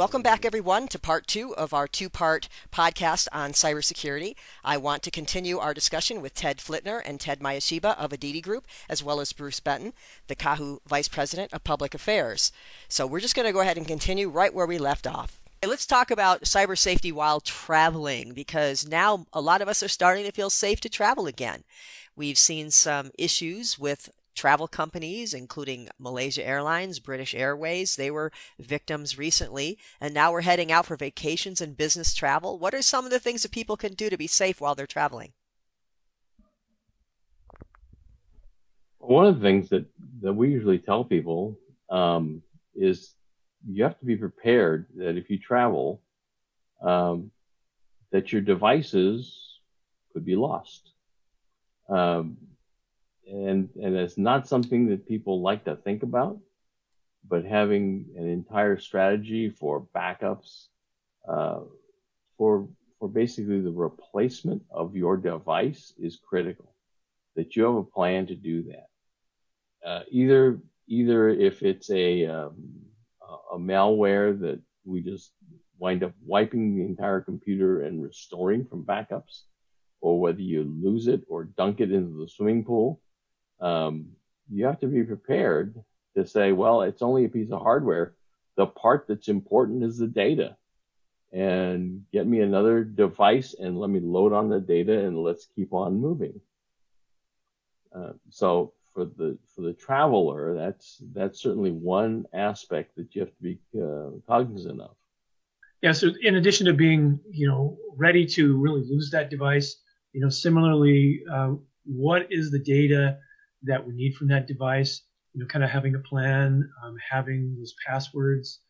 Welcome back, everyone, to part two of our two part podcast on cybersecurity. I want to continue our discussion with Ted Flittner and Ted Mayeshiba of Aditi Group, as well as Bruce Benton, the KAHU Vice President of Public Affairs. So we're just going to go ahead and continue right where we left off. Let's talk about cyber safety while traveling because now a lot of us are starting to feel safe to travel again. We've seen some issues with travel companies, including Malaysia Airlines, British Airways. They were victims recently, and now we're heading out for vacations and business travel. What are some of the things that people can do to be safe while they're traveling? One of the things that, that we usually tell people um, is you have to be prepared that if you travel, um, that your devices could be lost. Um, and and it's not something that people like to think about but having an entire strategy for backups uh, for for basically the replacement of your device is critical that you have a plan to do that. Uh, either either if it's a um, a malware that we just wind up wiping the entire computer and restoring from backups or whether you lose it or dunk it into the swimming pool um, you have to be prepared to say, well, it's only a piece of hardware. The part that's important is the data. And get me another device and let me load on the data and let's keep on moving. Uh, so for the for the traveler, that's that's certainly one aspect that you have to be uh, cognizant of. Yeah. So in addition to being you know ready to really lose that device, you know, similarly, uh, what is the data that we need from that device. You know, kind of having a plan, um, having those passwords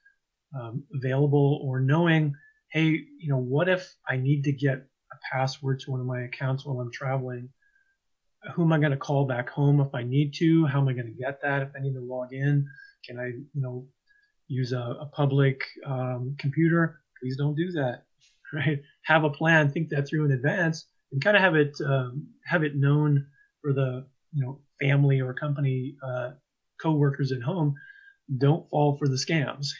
um, available, or knowing, hey, you know, what if I need to get a password to one of my accounts while I'm traveling? Who am I going to call back home if I need to? How am I going to get that if I need to log in? Can I, you know, use a, a public um, computer? Please don't do that. Right? Have a plan. Think that through in advance, and kind of have it um, have it known for the you know family or company uh, co-workers at home don't fall for the scams.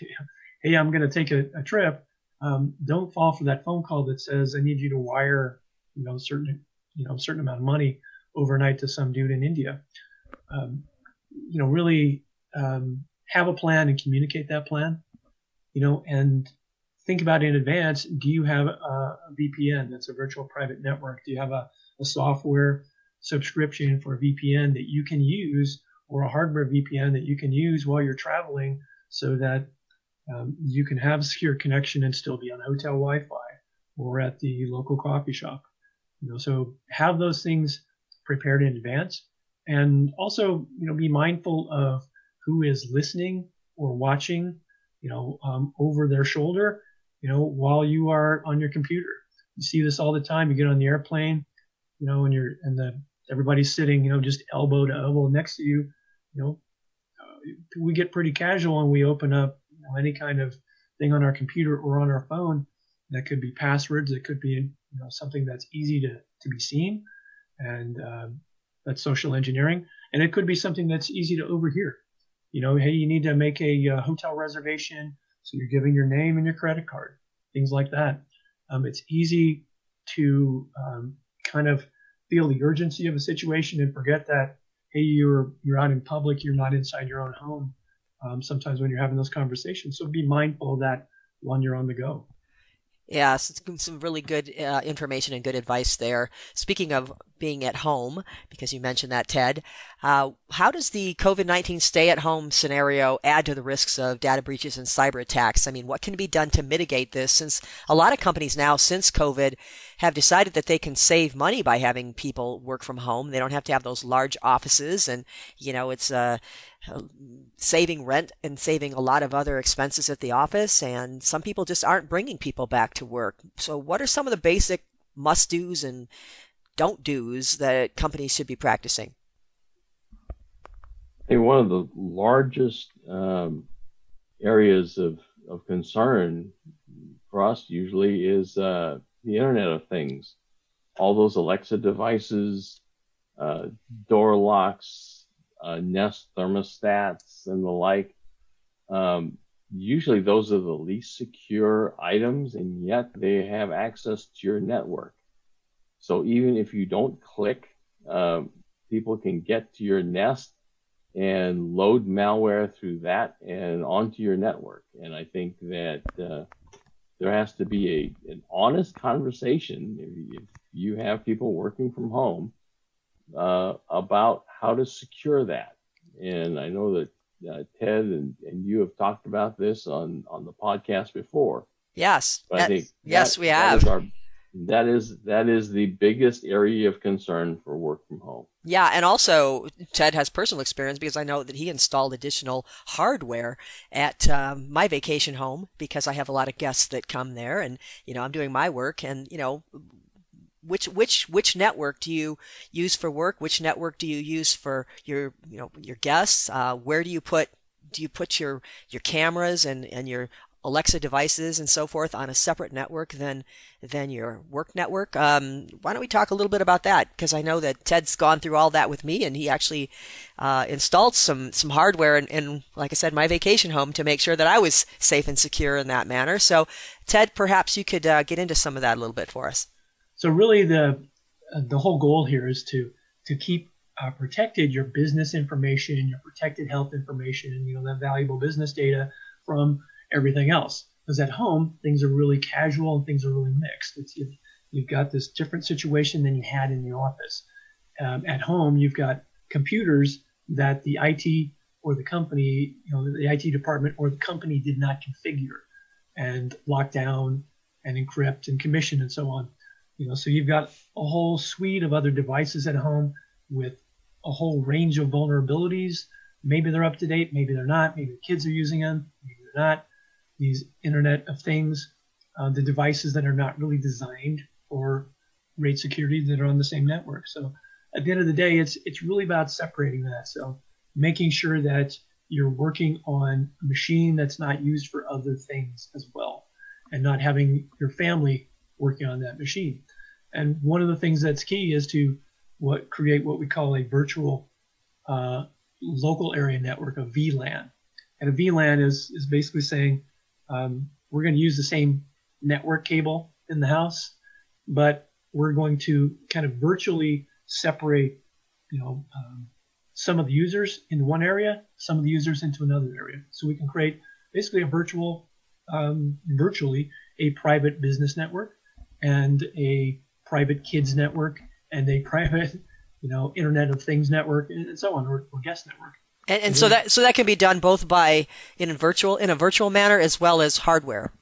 Hey i'm going to take a, a trip. Um, don't fall for that phone call that says i need you to wire you know certain you know certain amount of money overnight to some dude in india. Um, you know really um, have a plan and communicate that plan you know and think about in advance do you have a, vpn that's a virtual private network. Do you have a, a software subscription for a VPN that you can use or a hardware VPN that you can use while you're traveling so that um, you can have a secure connection and still be on hotel Wi-Fi or at the local coffee shop. You know, so have those things prepared in advance, and also you know be mindful of who is listening or watching, you know, um, over their shoulder, you know, while you are on your computer. You see this all the time. You get on the airplane, you know, and you're and the everybody's sitting, you know, just elbow to elbow next to you, you know, uh, we get pretty casual and we open up you know, any kind of thing on our computer or on our phone. That could be passwords. It could be you know something that's easy to to be seen, and um, that's social engineering. And it could be something that's easy to overhear. You know, hey, you need to make a uh, hotel reservation, so you're giving your name and your credit card, things like that. Um, it's easy to um, kind of feel the urgency of a situation and forget that hey you're you're out in public you're not inside your own home um, sometimes when you're having those conversations so be mindful that when you're on the go yeah, some really good uh, information and good advice there. Speaking of being at home, because you mentioned that, Ted. Uh, how does the COVID 19 stay at home scenario add to the risks of data breaches and cyber attacks? I mean, what can be done to mitigate this since a lot of companies now, since COVID, have decided that they can save money by having people work from home? They don't have to have those large offices, and, you know, it's, uh, saving rent and saving a lot of other expenses at the office. And some people just aren't bringing people back to work. So, what are some of the basic must do's and don't do's that companies should be practicing? I think one of the largest um, areas of, of concern for us usually is uh, the Internet of Things. All those Alexa devices, uh, door locks, uh, Nest thermostats, and the like. Um, usually those are the least secure items, and yet they have access to your network. So even if you don't click, um, people can get to your Nest and load malware through that and onto your network. And I think that uh, there has to be a an honest conversation if, if you have people working from home uh, about how to secure that. And I know that uh, Ted and, and you have talked about this on, on the podcast before. Yes. But I think yes, we have. That is, our, that is that is the biggest area of concern for work from home. Yeah, and also Ted has personal experience because I know that he installed additional hardware at um, my vacation home because I have a lot of guests that come there, and you know I'm doing my work, and you know which which which network do you use for work? Which network do you use for your you know your guests? Uh, where do you put do you put your your cameras and and your Alexa devices and so forth on a separate network than than your work network. Um, why don't we talk a little bit about that? Because I know that Ted's gone through all that with me, and he actually uh, installed some some hardware in, in, like I said, my vacation home to make sure that I was safe and secure in that manner. So, Ted, perhaps you could uh, get into some of that a little bit for us. So really, the uh, the whole goal here is to to keep uh, protected your business information, your protected health information, and you know that valuable business data from everything else. Because at home, things are really casual and things are really mixed. It's you've, you've got this different situation than you had in the office. Um, at home, you've got computers that the IT or the company, you know, the IT department or the company did not configure and lock down and encrypt and commission and so on. You know, so you've got a whole suite of other devices at home with a whole range of vulnerabilities. Maybe they're up to date, maybe they're not. Maybe the kids are using them, maybe they're not. These Internet of Things, uh, the devices that are not really designed for rate security that are on the same network. So at the end of the day, it's it's really about separating that. So making sure that you're working on a machine that's not used for other things as well, and not having your family working on that machine. And one of the things that's key is to what create what we call a virtual uh, local area network, a VLAN. And a VLAN is is basically saying um, we're going to use the same network cable in the house, but we're going to kind of virtually separate, you know, um, some of the users in one area, some of the users into another area. So we can create basically a virtual, um, virtually a private business network and a private kids network and a private, you know, Internet of Things network and so on, or, or guest network. And, and so that so that can be done both by in a virtual in a virtual manner as well as hardware.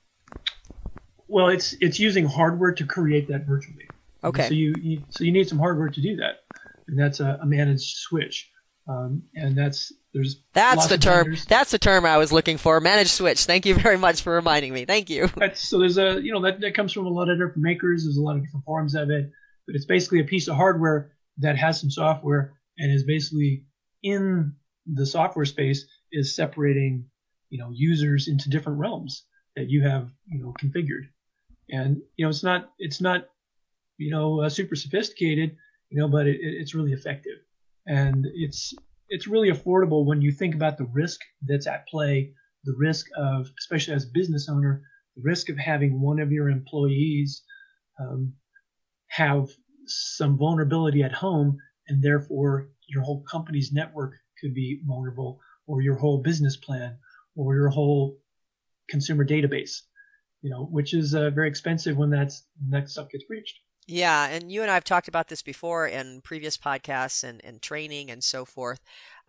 Well, it's it's using hardware to create that virtually. Okay. So you, you so you need some hardware to do that, and that's a, a managed switch, um, and that's there's that's the term vendors. that's the term I was looking for. Managed switch. Thank you very much for reminding me. Thank you. That's, so there's a you know that, that comes from a lot of different makers. There's a lot of different forms of it, but it's basically a piece of hardware that has some software and is basically in the software space is separating you know users into different realms that you have you know configured, and you know it's not it's not you know uh, super sophisticated you know but it, it's really effective. And it's it's really affordable when you think about the risk that's at play, the risk of, especially as a business owner, the risk of having one of your employees um, have some vulnerability at home, and therefore your whole company's network could be vulnerable, or your whole business plan, or your whole consumer database, you know, which is uh, very expensive when that's when that stuff gets breached. Yeah, and you and I have talked about this before in previous podcasts and, and training and so forth.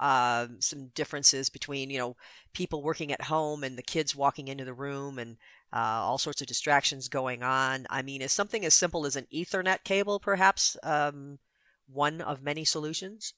Uh, some differences between you know people working at home and the kids walking into the room and uh, all sorts of distractions going on. I mean, is something as simple as an Ethernet cable perhaps um, one of many solutions?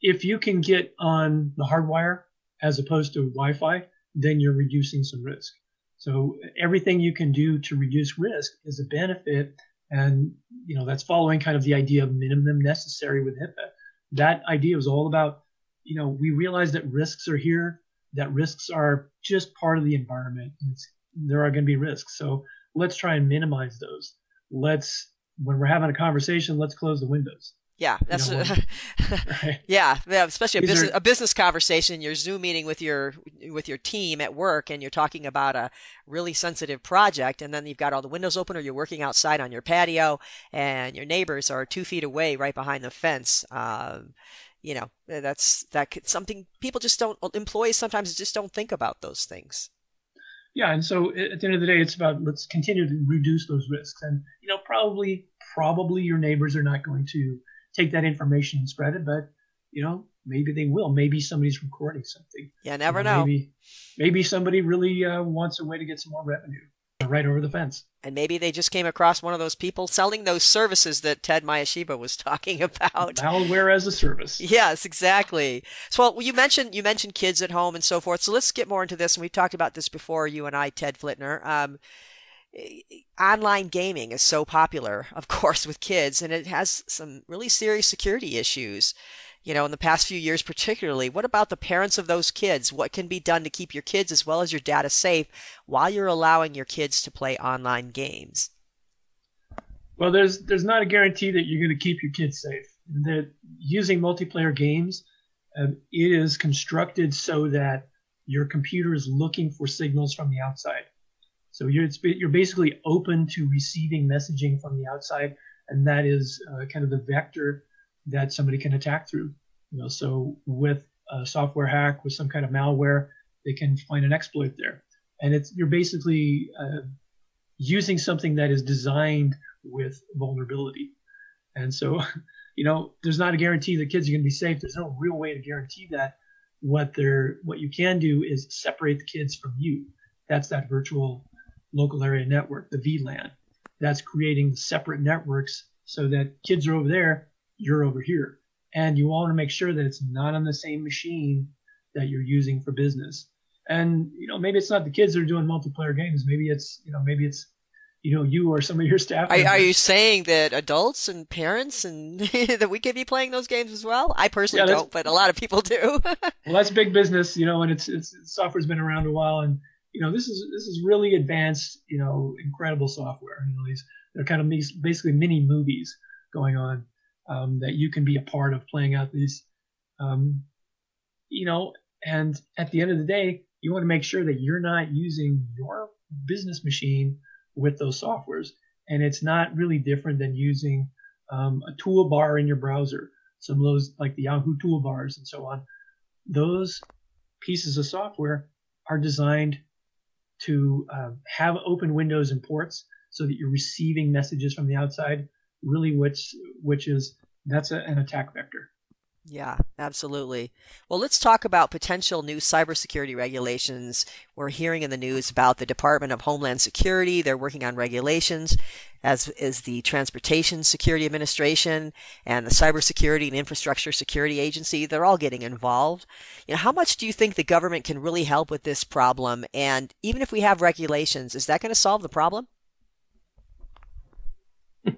If you can get on the hardwire as opposed to Wi-Fi, then you're reducing some risk. So everything you can do to reduce risk is a benefit, and you know that's following kind of the idea of minimum necessary with HIPAA. That idea was all about, you know, we realize that risks are here, that risks are just part of the environment. there are going to be risks, so let's try and minimize those. Let's when we're having a conversation, let's close the windows. Yeah, that's you know, right. yeah, yeah, especially a business are, a business conversation. You're Zoom meeting with your with your team at work, and you're talking about a really sensitive project, and then you've got all the windows open, or you're working outside on your patio, and your neighbors are two feet away, right behind the fence. Um, you know, that's that could, something people just don't. Employees sometimes just don't think about those things. Yeah, and so at the end of the day, it's about let's continue to reduce those risks, and you know, probably probably your neighbors are not going to take that information and spread it, but you know, maybe they will. Maybe somebody's recording something. Yeah, never you know, know. Maybe, maybe somebody really uh, wants a way to get some more revenue right over the fence. And maybe they just came across one of those people selling those services that Ted Mayeshiba was talking about. Malware as a service. Yes, exactly. So well, you mentioned you mentioned kids at home and so forth. So let's get more into this. And we've talked about this before, you and I, Ted Flittner. Um, online gaming is so popular, of course, with kids, and it has some really serious security issues. You know, in the past few years, particularly, what about the parents of those kids? What can be done to keep your kids as well as your data safe while you're allowing your kids to play online games? Well, there's there's not a guarantee that you're going to keep your kids safe. That using multiplayer games, um, it is constructed so that your computer is looking for signals from the outside. So you're you're basically open to receiving messaging from the outside, and that is uh, kind of the vector that somebody can attack through. You know, so with a software hack, with some kind of malware, they can find an exploit there, and it's you're basically uh, using something that is designed with vulnerability. And so, you know, there's not a guarantee that kids are going to be safe. There's no real way to guarantee that. What they're what you can do is separate the kids from you. That's that virtual local area network, the VLAN. That's creating separate networks so that kids are over there, you're over here. And you want to make sure that it's not on the same machine that you're using for business. And you know, maybe it's not the kids that are doing multiplayer games. Maybe it's you know, maybe it's you know, you or some of your staff. Are, are you saying that adults and parents and that we could be playing those games as well? I personally yeah, don't, but a lot of people do. well, that's big business, you know, and it's it's software's been around a while, and you know, this is this is really advanced, you know, incredible software. You know, these they're kind of basically mini movies going on um, that you can be a part of playing out these, um, you know, and at the end of the day, you want to make sure that you're not using your business machine with those softwares, and it's not really different than using um, a toolbar in your browser. Some of those, like the Yahoo toolbars and so on, those pieces of software are designed to uh, have open windows and ports so that you're receiving messages from the outside, really which which is that's a, an attack vector. Yeah, absolutely. Well, let's talk about potential new cybersecurity regulations. We're hearing in the news about the Department of Homeland Security. They're working on regulations, as is the Transportation Security Administration and the Cybersecurity and Infrastructure Security Agency. They're all getting involved. You know, how much do you think the government can really help with this problem? And even if we have regulations, is that going to solve the problem?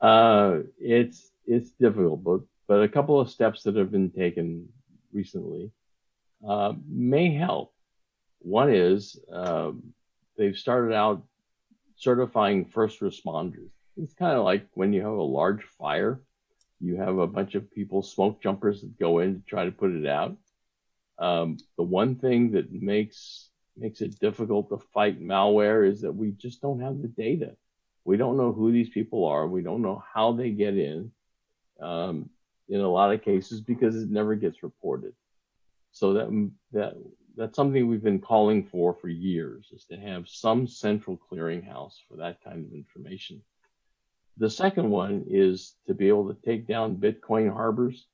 uh, it's it's difficult, but but a couple of steps that have been taken recently uh, may help. One is um, they've started out certifying first responders. It's kind of like when you have a large fire, you have a bunch of people, smoke jumpers that go in to try to put it out. Um, the one thing that makes makes it difficult to fight malware is that we just don't have the data. We don't know who these people are. We don't know how they get in. Um, in a lot of cases because it never gets reported. So that that that's something we've been calling for for years is to have some central clearinghouse for that kind of information. The second one is to be able to take down Bitcoin harbors.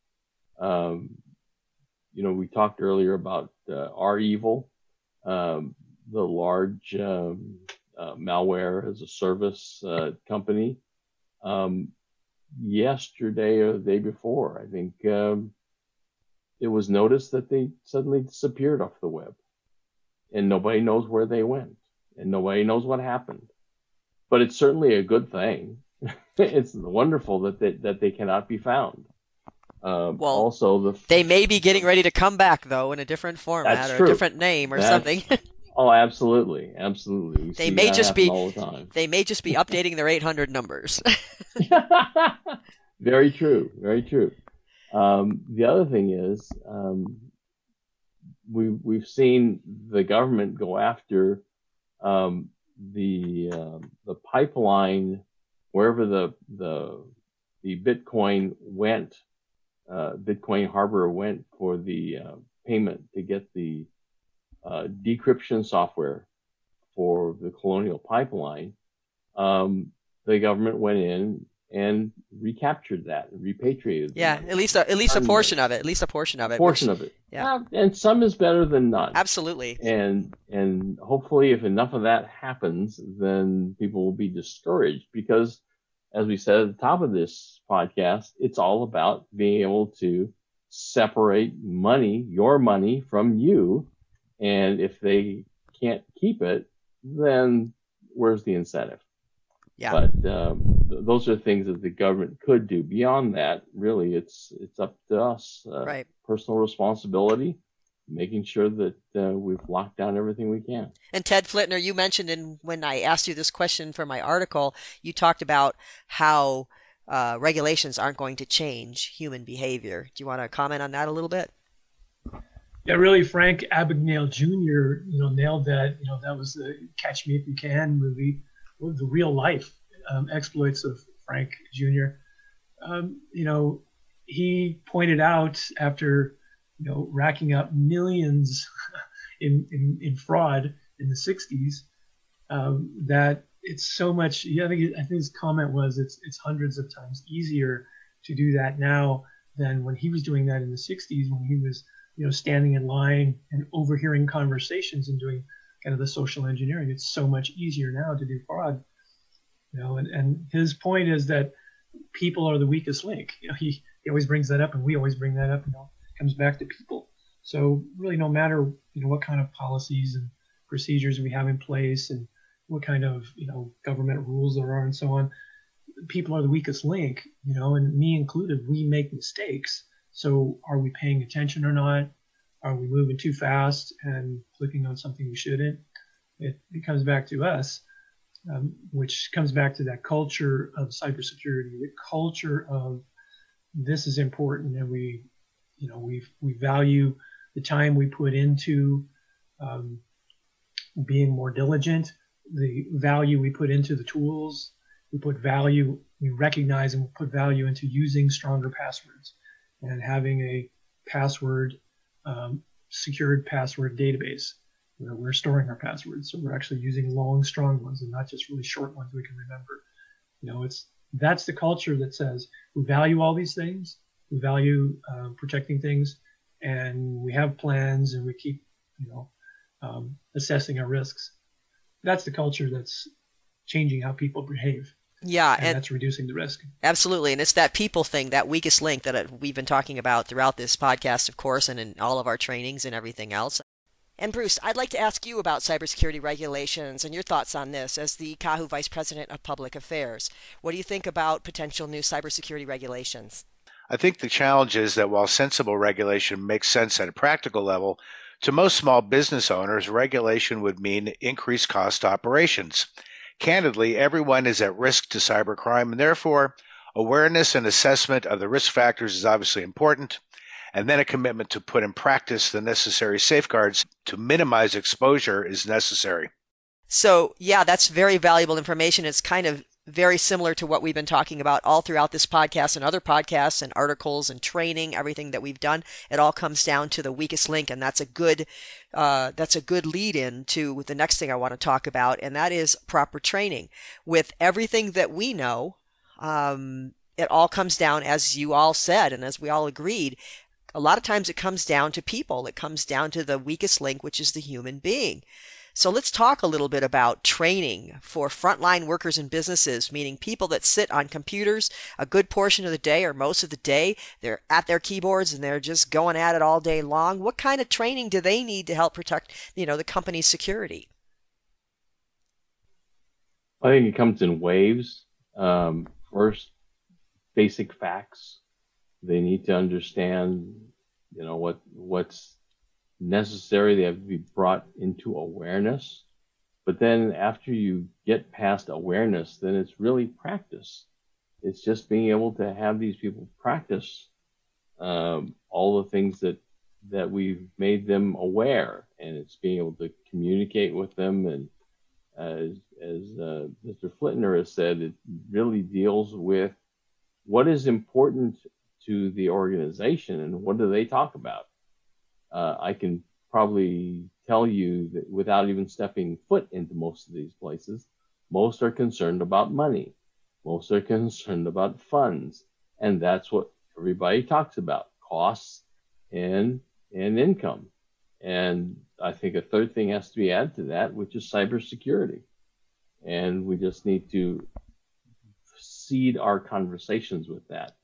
Um, you know, we talked earlier about uh, REvil, um, the large um, uh, malware as a service uh, company. Um, yesterday or the day before, I think um, it was noticed that they suddenly disappeared off the web and nobody knows where they went and nobody knows what happened. But it's certainly a good thing. it's wonderful that they, that they cannot be found. Uh, well, also the they may be getting ready to come back though in a different format or a different name or that's, something. oh, absolutely, absolutely. We they may just be the they may just be updating their 800 numbers. very true, very true. Um, the other thing is, um, we we've seen the government go after um, the uh, the pipeline wherever the the the Bitcoin went, uh, Bitcoin Harbor went for the uh, payment to get the uh, decryption software for the Colonial Pipeline. Um, the government went in and recaptured that, repatriated. Yeah, at least a, at least a portion of it. At least a portion of it. portion which, of it. Yeah, and some is better than none. Absolutely. And and hopefully, if enough of that happens, then people will be discouraged because, as we said at the top of this podcast, it's all about being able to separate money, your money, from you. And if they can't keep it, then where's the incentive? Yeah. But um, th- those are things that the government could do. Beyond that, really, it's it's up to us. Uh, right. Personal responsibility, making sure that uh, we've locked down everything we can. And Ted Flittner, you mentioned in when I asked you this question for my article, you talked about how uh, regulations aren't going to change human behavior. Do you want to comment on that a little bit? Yeah, really, Frank Abagnale Jr. You know nailed that. You know that was the Catch Me If You Can movie the real life um, exploits of Frank Jr. Um, you know, he pointed out after you know racking up millions in, in, in fraud in the 60s um, that it's so much. Yeah, I think I think his comment was it's it's hundreds of times easier to do that now than when he was doing that in the 60s when he was you know standing in line and overhearing conversations and doing kind of the social engineering. It's so much easier now to do fraud. You know, and, and his point is that people are the weakest link. You know, he, he always brings that up and we always bring that up, you know, comes back to people. So really no matter, you know, what kind of policies and procedures we have in place and what kind of, you know, government rules there are and so on, people are the weakest link, you know, and me included, we make mistakes. So are we paying attention or not? Are we moving too fast and clicking on something we shouldn't? It, it comes back to us, um, which comes back to that culture of cybersecurity, the culture of this is important, and we, you know, we we value the time we put into um, being more diligent, the value we put into the tools, we put value, we recognize and we put value into using stronger passwords and having a password um, secured password database where we're storing our passwords. So we're actually using long, strong ones and not just really short ones we can remember. You know, it's that's the culture that says we value all these things, we value uh, protecting things, and we have plans and we keep, you know, um, assessing our risks. That's the culture that's changing how people behave. Yeah, and, and, that's reducing the risk. Absolutely, and it's that people thing, that weakest link that uh, we've been talking about throughout this podcast, of course, and in all of our trainings and everything else. And Bruce, I'd like to ask you about cybersecurity regulations and your thoughts on this as the KAHU Vice President of Public Affairs. What do you think about potential new cybersecurity regulations? I think the challenge is that while sensible regulation makes sense at a practical level, to most small business owners, regulation would mean increased cost operations. Candidly, everyone is at risk to cybercrime, and therefore, awareness and assessment of the risk factors is obviously important, and then a commitment to put in practice the necessary safeguards to minimize exposure is necessary. So, yeah, that's very valuable information. It's kind of very similar to what we've been talking about all throughout this podcast and other podcasts and articles and training, everything that we've done. It all comes down to the weakest link, and that's a good uh, that's a good lead in to the next thing I want to talk about, and that is proper training. With everything that we know, um, it all comes down, as you all said, and as we all agreed, a lot of times it comes down to people. It comes down to the weakest link, which is the human being. So let's talk a little bit about training for frontline workers in businesses, meaning people that sit on computers a good portion of the day or most of the day. They're at their keyboards and they're just going at it all day long. What kind of training do they need to help protect, you know, the company's security? I think it comes in waves. Um, first, basic facts. They need to understand, you know, what what's necessary. They have to be brought into awareness. But then after you get past awareness, then it's really practice. It's just being able to have these people practice um, all the things that that we've made them aware, and it's being able to communicate with them. And as as uh, Mr. Flittner has said, it really deals with what is important to the organization and what do they talk about uh, I can probably tell you that without even stepping foot into most of these places, most are concerned about money. Most are concerned about funds. And that's what everybody talks about costs and, and income. And I think a third thing has to be added to that, which is cybersecurity. And we just need to seed our conversations with that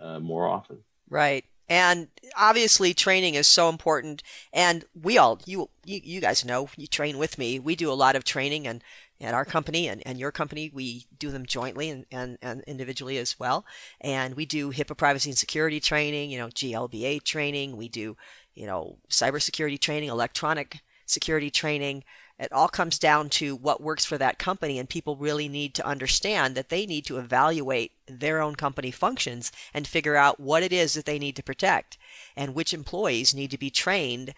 uh, more often. Right. And obviously, training is so important. And we all, you, you, you guys know, you train with me. We do a lot of training, and at our company and, and your company, we do them jointly and, and, and individually as well. And we do HIPAA privacy and security training, you know, GLBA training. We do, you know, cybersecurity training, electronic security training. It all comes down to what works for that company, and people really need to understand that they need to evaluate their own company functions and figure out what it is that they need to protect and which employees need to be trained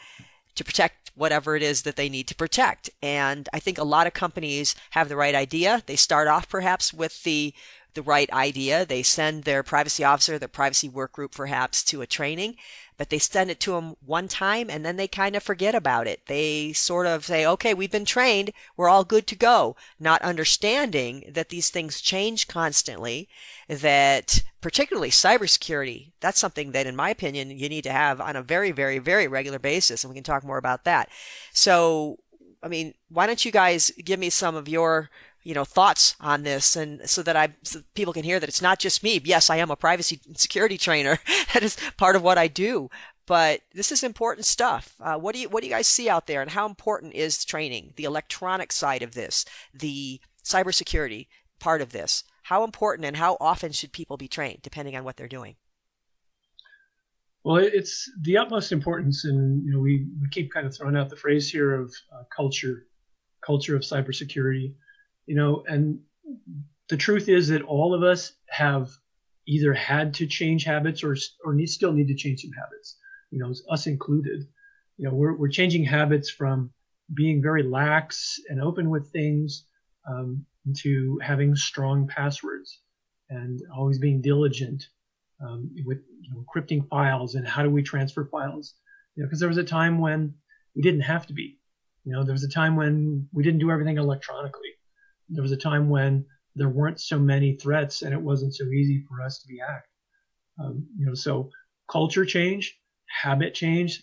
to protect whatever it is that they need to protect. And I think a lot of companies have the right idea. They start off perhaps with the the right idea. They send their privacy officer, their privacy work group perhaps to a training but they send it to them one time and then they kind of forget about it. They sort of say, okay, we've been trained. We're all good to go. Not understanding that these things change constantly, that particularly cybersecurity, that's something that, in my opinion, you need to have on a very, very, very regular basis. And we can talk more about that. So, I mean, why don't you guys give me some of your you know thoughts on this and so that I so people can hear that it's not just me. Yes, I am a privacy and security trainer. that is part of what I do. But this is important stuff. Uh, what do you what do you guys see out there, and how important is training? The electronic side of this, the cybersecurity part of this. How important and how often should people be trained, depending on what they're doing? Well, it's the utmost importance, and you know we, we keep kind of throwing out the phrase here of uh, culture, culture of cybersecurity you know, and the truth is that all of us have either had to change habits or or need, still need to change some habits. You know, us included. You know, we're we're changing habits from being very lax and open with things um, to having strong passwords and always being diligent um, with you know, encrypting files and how do we transfer files. You know, because there was a time when we didn't have to be. You know, there was a time when we didn't do everything electronically there was a time when there weren't so many threats and it wasn't so easy for us to be hacked. Um, you know, so culture change, habit change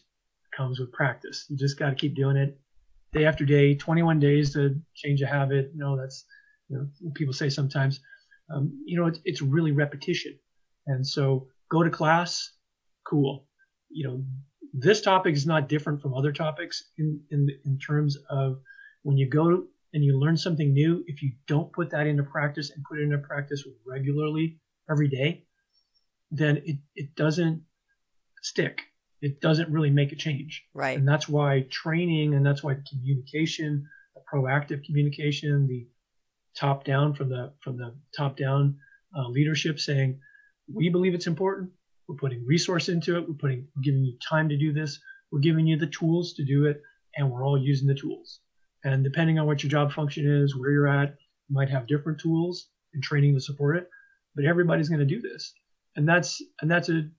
comes with practice. You just got to keep doing it day after day, 21 days to change a habit. You know, that's, you know, people say sometimes, um, you know, it's, it's really repetition. And so go to class, cool. You know, this topic is not different from other topics in, in, in terms of when you go and you learn something new, if you don't put that into practice and put it into practice regularly every day, then it, it doesn't stick. It doesn't really make a change. Right. And that's why training and that's why communication, the proactive communication, the top down from the from the top down uh, leadership saying, we believe it's important. We're putting resource into it. We're putting we're giving you time to do this. We're giving you the tools to do it, and we're all using the tools. And depending on what your job function is, where you're at, you might have different tools. and training to support it, but everybody's going to do this, and that's and that's a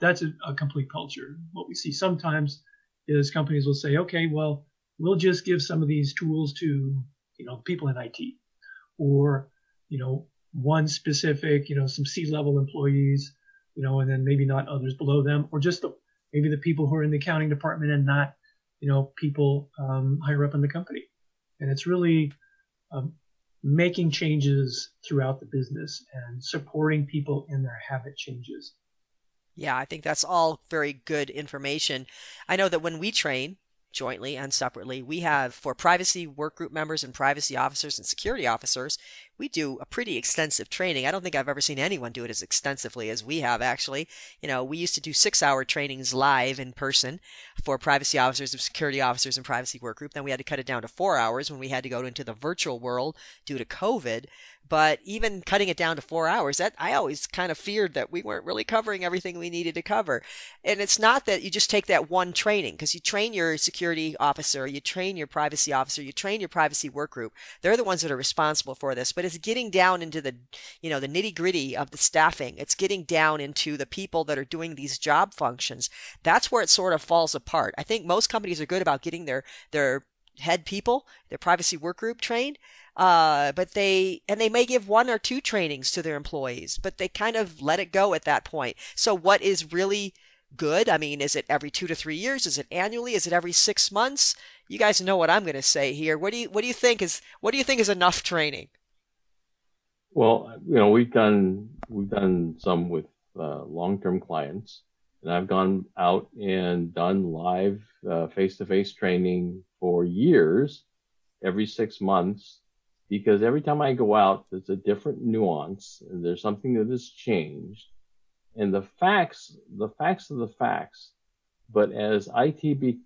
that's a, a complete culture. What we see sometimes is companies will say, okay, well, we'll just give some of these tools to you know people in IT, or you know one specific you know some C-level employees, you know, and then maybe not others below them, or just the, maybe the people who are in the accounting department and not you know people um, higher up in the company. And it's really um, making changes throughout the business and supporting people in their habit changes. Yeah, I think that's all very good information. I know that when we train, jointly and separately. We have for privacy work group members and privacy officers and security officers, we do a pretty extensive training. I don't think I've ever seen anyone do it as extensively as we have actually. You know, we used to do 6-hour trainings live in person for privacy officers and security officers and privacy work group. Then we had to cut it down to 4 hours when we had to go into the virtual world due to COVID. But even cutting it down to four hours, that I always kind of feared that we weren't really covering everything we needed to cover. And it's not that you just take that one training because you train your security officer, you train your privacy officer, you train your privacy work group. They're the ones that are responsible for this. But it's getting down into the, you know, the nitty gritty of the staffing. It's getting down into the people that are doing these job functions. That's where it sort of falls apart. I think most companies are good about getting their their head people, their privacy work group trained, uh, but they, and they may give one or two trainings to their employees, but they kind of let it go at that point. So what is really good? I mean, is it every two to three years? Is it annually? Is it every six months? You guys know what I'm going to say here. What do you, what do you think is, what do you think is enough training? Well, you know, we've done, we've done some with uh, long-term clients and I've gone out and done live uh, face-to-face training for years every six months because every time I go out, there's a different nuance and there's something that has changed. And the facts, the facts are the facts. But as ITB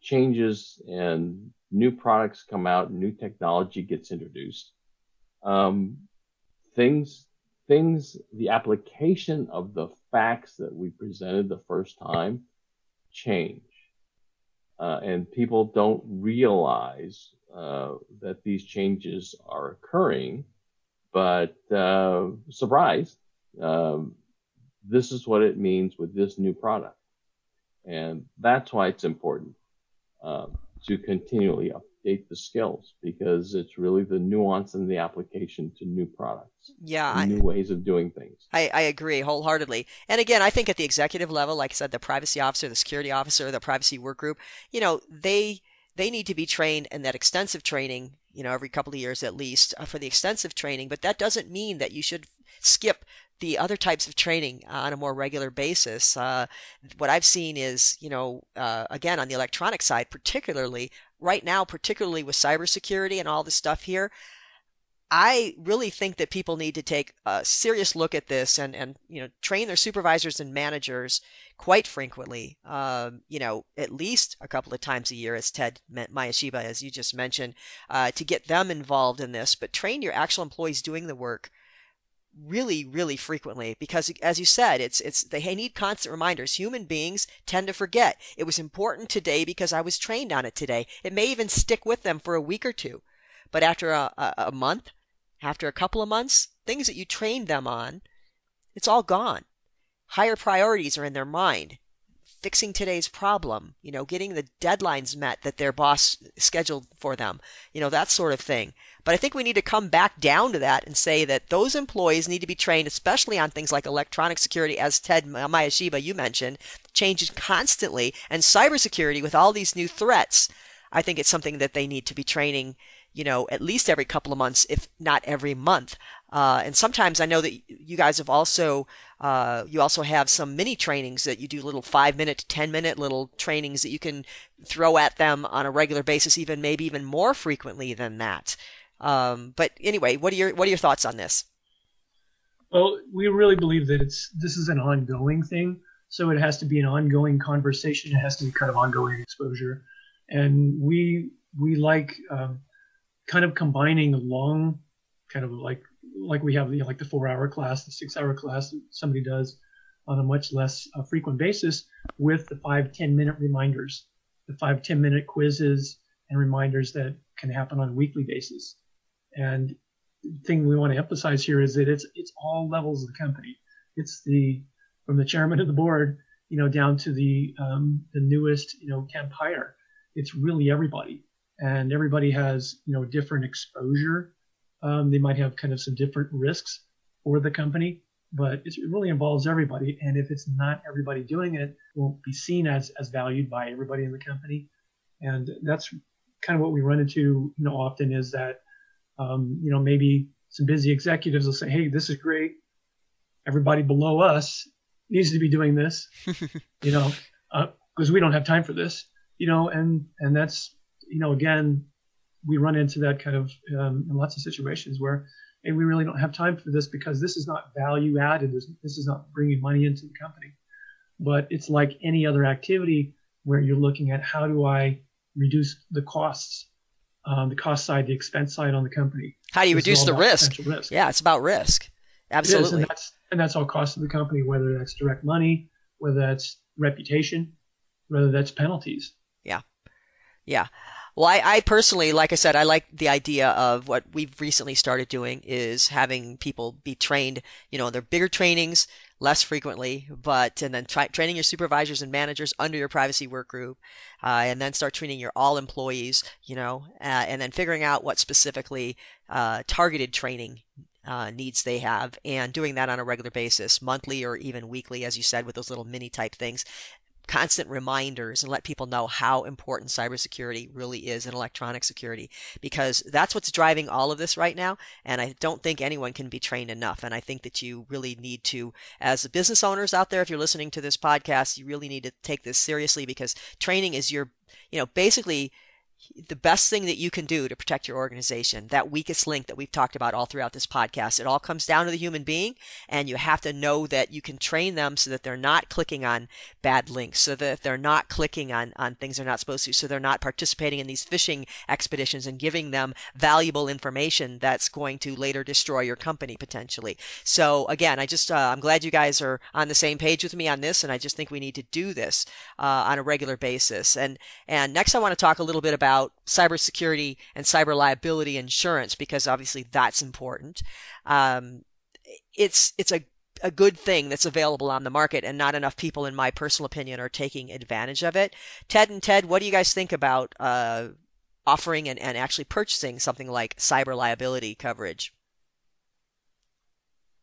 changes and new products come out, new technology gets introduced, um, things, things, the application of the facts that we presented the first time change. Uh, and people don't realize uh, that these changes are occurring. But uh, surprise, um, this is what it means with this new product. And that's why it's important uh, to continually update the skills because it's really the nuance and the application to new products. Yeah. I, new ways of doing things. I, I agree wholeheartedly. And again, I think at the executive level, like I said, the privacy officer, the security officer, the privacy work group, you know, they they need to be trained in that extensive training, you know, every couple of years at least uh, for the extensive training. But that doesn't mean that you should skip the other types of training on a more regular basis. Uh, what I've seen is, you know, uh, again, on the electronic side, particularly right now, particularly with cybersecurity and all this stuff here, I really think that people need to take a serious look at this and, and you know train their supervisors and managers quite frequently. Um, you know, at least a couple of times a year, as Ted Mayeshiba, as you just mentioned, uh, to get them involved in this. But train your actual employees doing the work really really frequently because as you said it's it's they need constant reminders human beings tend to forget it was important today because i was trained on it today it may even stick with them for a week or two but after a, a, a month after a couple of months, things that you trained them on, it's all gone. Higher priorities are in their mind. Fixing today's problem, you know, getting the deadlines met that their boss scheduled for them, you know, that sort of thing. But I think we need to come back down to that and say that those employees need to be trained, especially on things like electronic security, as Ted Mayeshiba, you mentioned, changes constantly, and cybersecurity with all these new threats. I think it's something that they need to be training you know, at least every couple of months, if not every month. Uh, and sometimes I know that you guys have also, uh, you also have some mini trainings that you do little five minute to 10 minute little trainings that you can throw at them on a regular basis, even maybe even more frequently than that. Um, but anyway, what are your, what are your thoughts on this? Well, we really believe that it's, this is an ongoing thing. So it has to be an ongoing conversation. It has to be kind of ongoing exposure. And we, we like, um, kind of combining long, kind of like like we have know, like the four hour class, the six hour class that somebody does on a much less uh, frequent basis with the five ten minute reminders, the five ten minute quizzes and reminders that can happen on a weekly basis. And thing we want to emphasize here is that it's it's all levels of the company. It's the from the chairman of the board, you know, down to the um, the newest, you know, camp hire. It's really everybody, and everybody has you know different exposure. Um, they might have kind of some different risks for the company, but it really involves everybody. And if it's not everybody doing it, it won't be seen as as valued by everybody in the company. And that's kind of what we run into, you know, often is that, um, you know, maybe some busy executives will say, "Hey, this is great. Everybody below us needs to be doing this, you know, because uh, we don't have time for this, you know, and and that's, you know, again, we run into that kind of um, in lots of situations where hey, we really don't have time for this because this is not value added. This, this is not bringing money into the company. But it's like any other activity where you're looking at how do I reduce the costs, um, the cost side, the expense side on the company. How do you this reduce the risk? risk? Yeah, it's about risk. Absolutely. and, that's, and that's all cost of the company, whether that's direct money, whether that's reputation, whether that's penalties. Yeah. Yeah. Well, I, I, personally, like I said, I like the idea of what we've recently started doing is having people be trained, you know, their bigger trainings less frequently, but, and then try, training your supervisors and managers under your privacy work group, uh, and then start training your all employees, you know, uh, and then figuring out what specifically uh, targeted training uh, needs they have and doing that on a regular basis, monthly or even weekly, as you said, with those little mini type things constant reminders and let people know how important cybersecurity really is in electronic security because that's what's driving all of this right now and I don't think anyone can be trained enough and I think that you really need to as business owners out there if you're listening to this podcast you really need to take this seriously because training is your you know basically the best thing that you can do to protect your organization, that weakest link that we've talked about all throughout this podcast, it all comes down to the human being. And you have to know that you can train them so that they're not clicking on bad links, so that they're not clicking on, on things they're not supposed to, so they're not participating in these phishing expeditions and giving them valuable information that's going to later destroy your company potentially. So again, I just, uh, I'm glad you guys are on the same page with me on this. And I just think we need to do this uh, on a regular basis. And, and next I want to talk a little bit about about cybersecurity and cyber liability insurance because obviously that's important. Um, it's it's a a good thing that's available on the market, and not enough people, in my personal opinion, are taking advantage of it. Ted and Ted, what do you guys think about uh, offering and, and actually purchasing something like cyber liability coverage?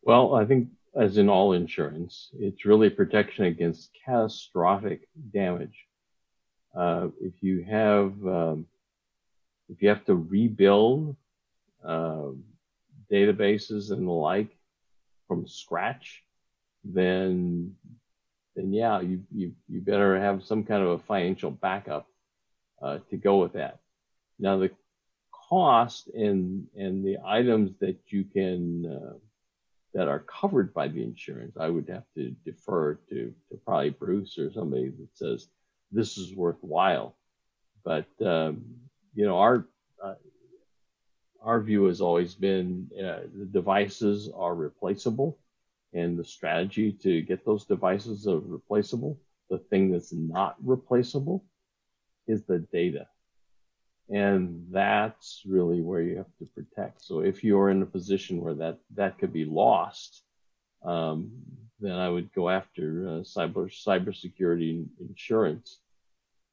Well, I think, as in all insurance, it's really protection against catastrophic damage. Uh, if you have um, if you have to rebuild uh, databases and the like from scratch, then then yeah, you you you better have some kind of a financial backup uh, to go with that. Now the cost and and the items that you can uh, that are covered by the insurance, I would have to defer to to probably Bruce or somebody that says this is worthwhile. But um, you know, our uh, our view has always been uh, the devices are replaceable, and the strategy to get those devices are replaceable. The thing that's not replaceable is the data. And that's really where you have to protect. So if you're in a position where that, that could be lost, um, then I would go after uh, cyber cybersecurity insurance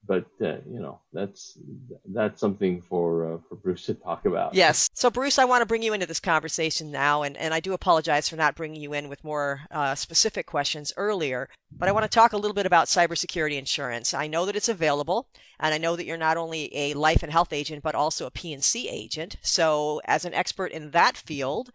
but uh, you know that's that's something for uh, for Bruce to talk about. Yes. So Bruce, I want to bring you into this conversation now, and and I do apologize for not bringing you in with more uh, specific questions earlier. But I want to talk a little bit about cybersecurity insurance. I know that it's available, and I know that you're not only a life and health agent but also a P&C agent. So as an expert in that field.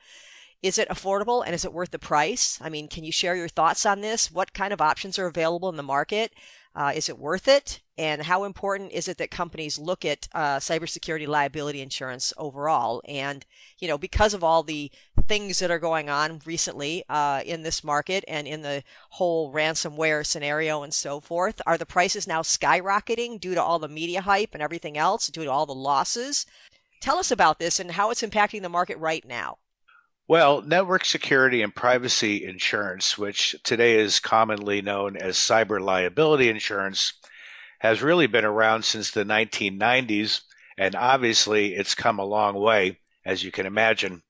Is it affordable and is it worth the price? I mean, can you share your thoughts on this? What kind of options are available in the market? Uh, is it worth it? And how important is it that companies look at uh, cybersecurity liability insurance overall? And, you know, because of all the things that are going on recently uh, in this market and in the whole ransomware scenario and so forth, are the prices now skyrocketing due to all the media hype and everything else, due to all the losses? Tell us about this and how it's impacting the market right now. Well, network security and privacy insurance, which today is commonly known as cyber liability insurance, has really been around since the 1990s, and obviously it's come a long way, as you can imagine.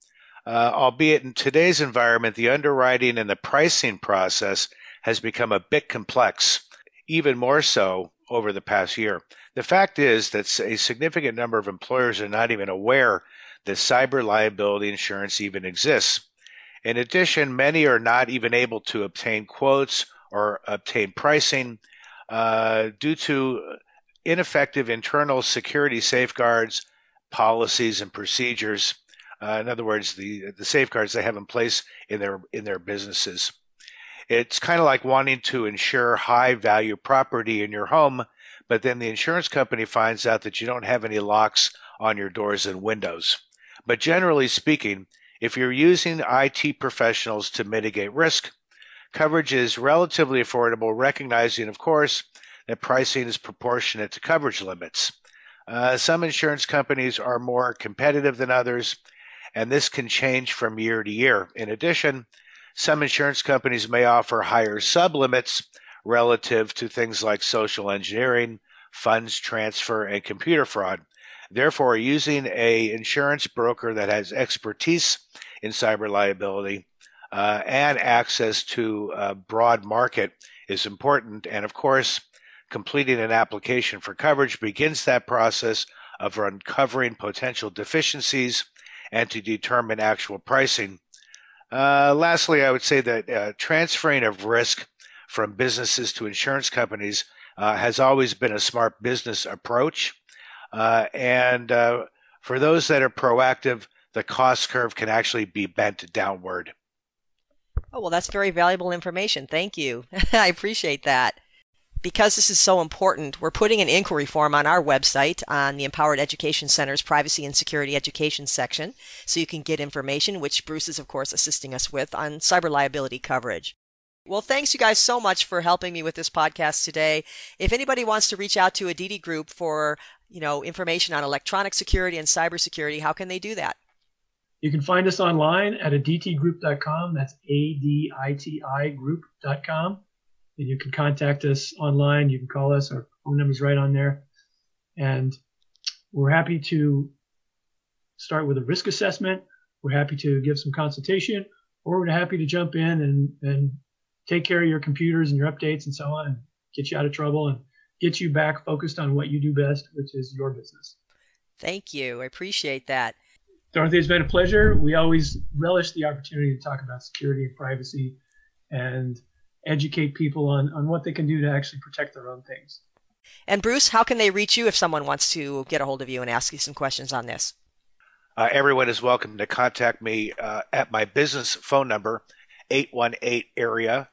Uh, albeit in today's environment, the underwriting and the pricing process has become a bit complex, even more so over the past year. The fact is that a significant number of employers are not even aware that cyber liability insurance even exists. In addition, many are not even able to obtain quotes or obtain pricing uh, due to ineffective internal security safeguards, policies, and procedures. Uh, in other words, the the safeguards they have in place in their in their businesses. It's kind of like wanting to insure high value property in your home, but then the insurance company finds out that you don't have any locks on your doors and windows. But generally speaking, if you're using IT professionals to mitigate risk, coverage is relatively affordable, recognizing, of course, that pricing is proportionate to coverage limits. Uh, some insurance companies are more competitive than others, and this can change from year to year. In addition, some insurance companies may offer higher sublimits relative to things like social engineering, funds transfer, and computer fraud. Therefore, using a insurance broker that has expertise in cyber liability uh, and access to a broad market is important. And of course, completing an application for coverage begins that process of uncovering potential deficiencies and to determine actual pricing. Uh, lastly, I would say that uh, transferring of risk from businesses to insurance companies uh, has always been a smart business approach. Uh, and uh, for those that are proactive, the cost curve can actually be bent downward. Oh, well, that's very valuable information. Thank you. I appreciate that. Because this is so important, we're putting an inquiry form on our website on the Empowered Education Center's Privacy and Security Education section so you can get information, which Bruce is, of course, assisting us with on cyber liability coverage. Well, thanks you guys so much for helping me with this podcast today. If anybody wants to reach out to Aditi Group for, you know, information on electronic security and cybersecurity, how can they do that? You can find us online at aditigroup.com. That's A-D-I-T-I group.com. And you can contact us online. You can call us. Our phone number's right on there. And we're happy to start with a risk assessment. We're happy to give some consultation, or we're happy to jump in and, and take care of your computers and your updates and so on and get you out of trouble and get you back focused on what you do best, which is your business. Thank you. I appreciate that. Dorothy, it's been a pleasure. We always relish the opportunity to talk about security and privacy and educate people on, on what they can do to actually protect their own things. And Bruce, how can they reach you if someone wants to get a hold of you and ask you some questions on this? Uh, everyone is welcome to contact me uh, at my business phone number, 818 area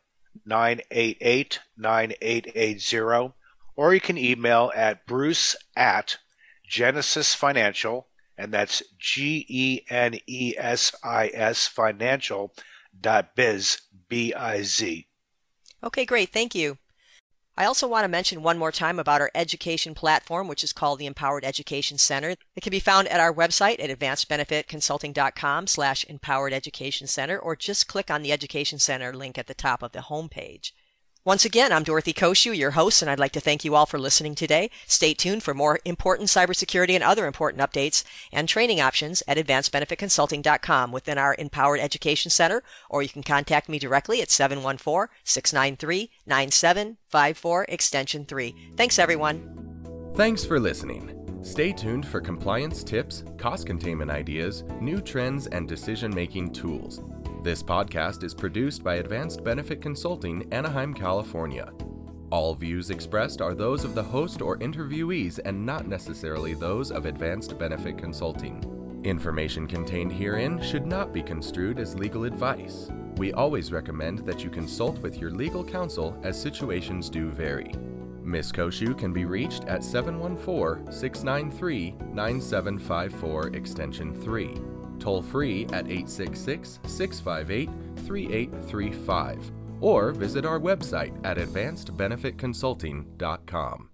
988 9880, or you can email at bruce at Genesis Financial, and that's G E N E S I S financial dot biz, B I Z. Okay, great. Thank you. I also want to mention one more time about our education platform, which is called the Empowered Education Center. It can be found at our website at advancedbenefitconsulting.com slash empowered education center, or just click on the Education Center link at the top of the homepage. Once again, I'm Dorothy Cociu, your host, and I'd like to thank you all for listening today. Stay tuned for more important cybersecurity and other important updates and training options at advancedbenefitconsulting.com within our Empowered Education Center, or you can contact me directly at 714-693-9754 extension 3. Thanks everyone. Thanks for listening. Stay tuned for compliance tips, cost containment ideas, new trends, and decision making tools. This podcast is produced by Advanced Benefit Consulting, Anaheim, California. All views expressed are those of the host or interviewees and not necessarily those of Advanced Benefit Consulting. Information contained herein should not be construed as legal advice. We always recommend that you consult with your legal counsel as situations do vary. Ms. Cociu can be reached at 714 693 9754 Extension 3 toll free at 866 658 3835, or visit our website at advancedbenefitconsulting.com.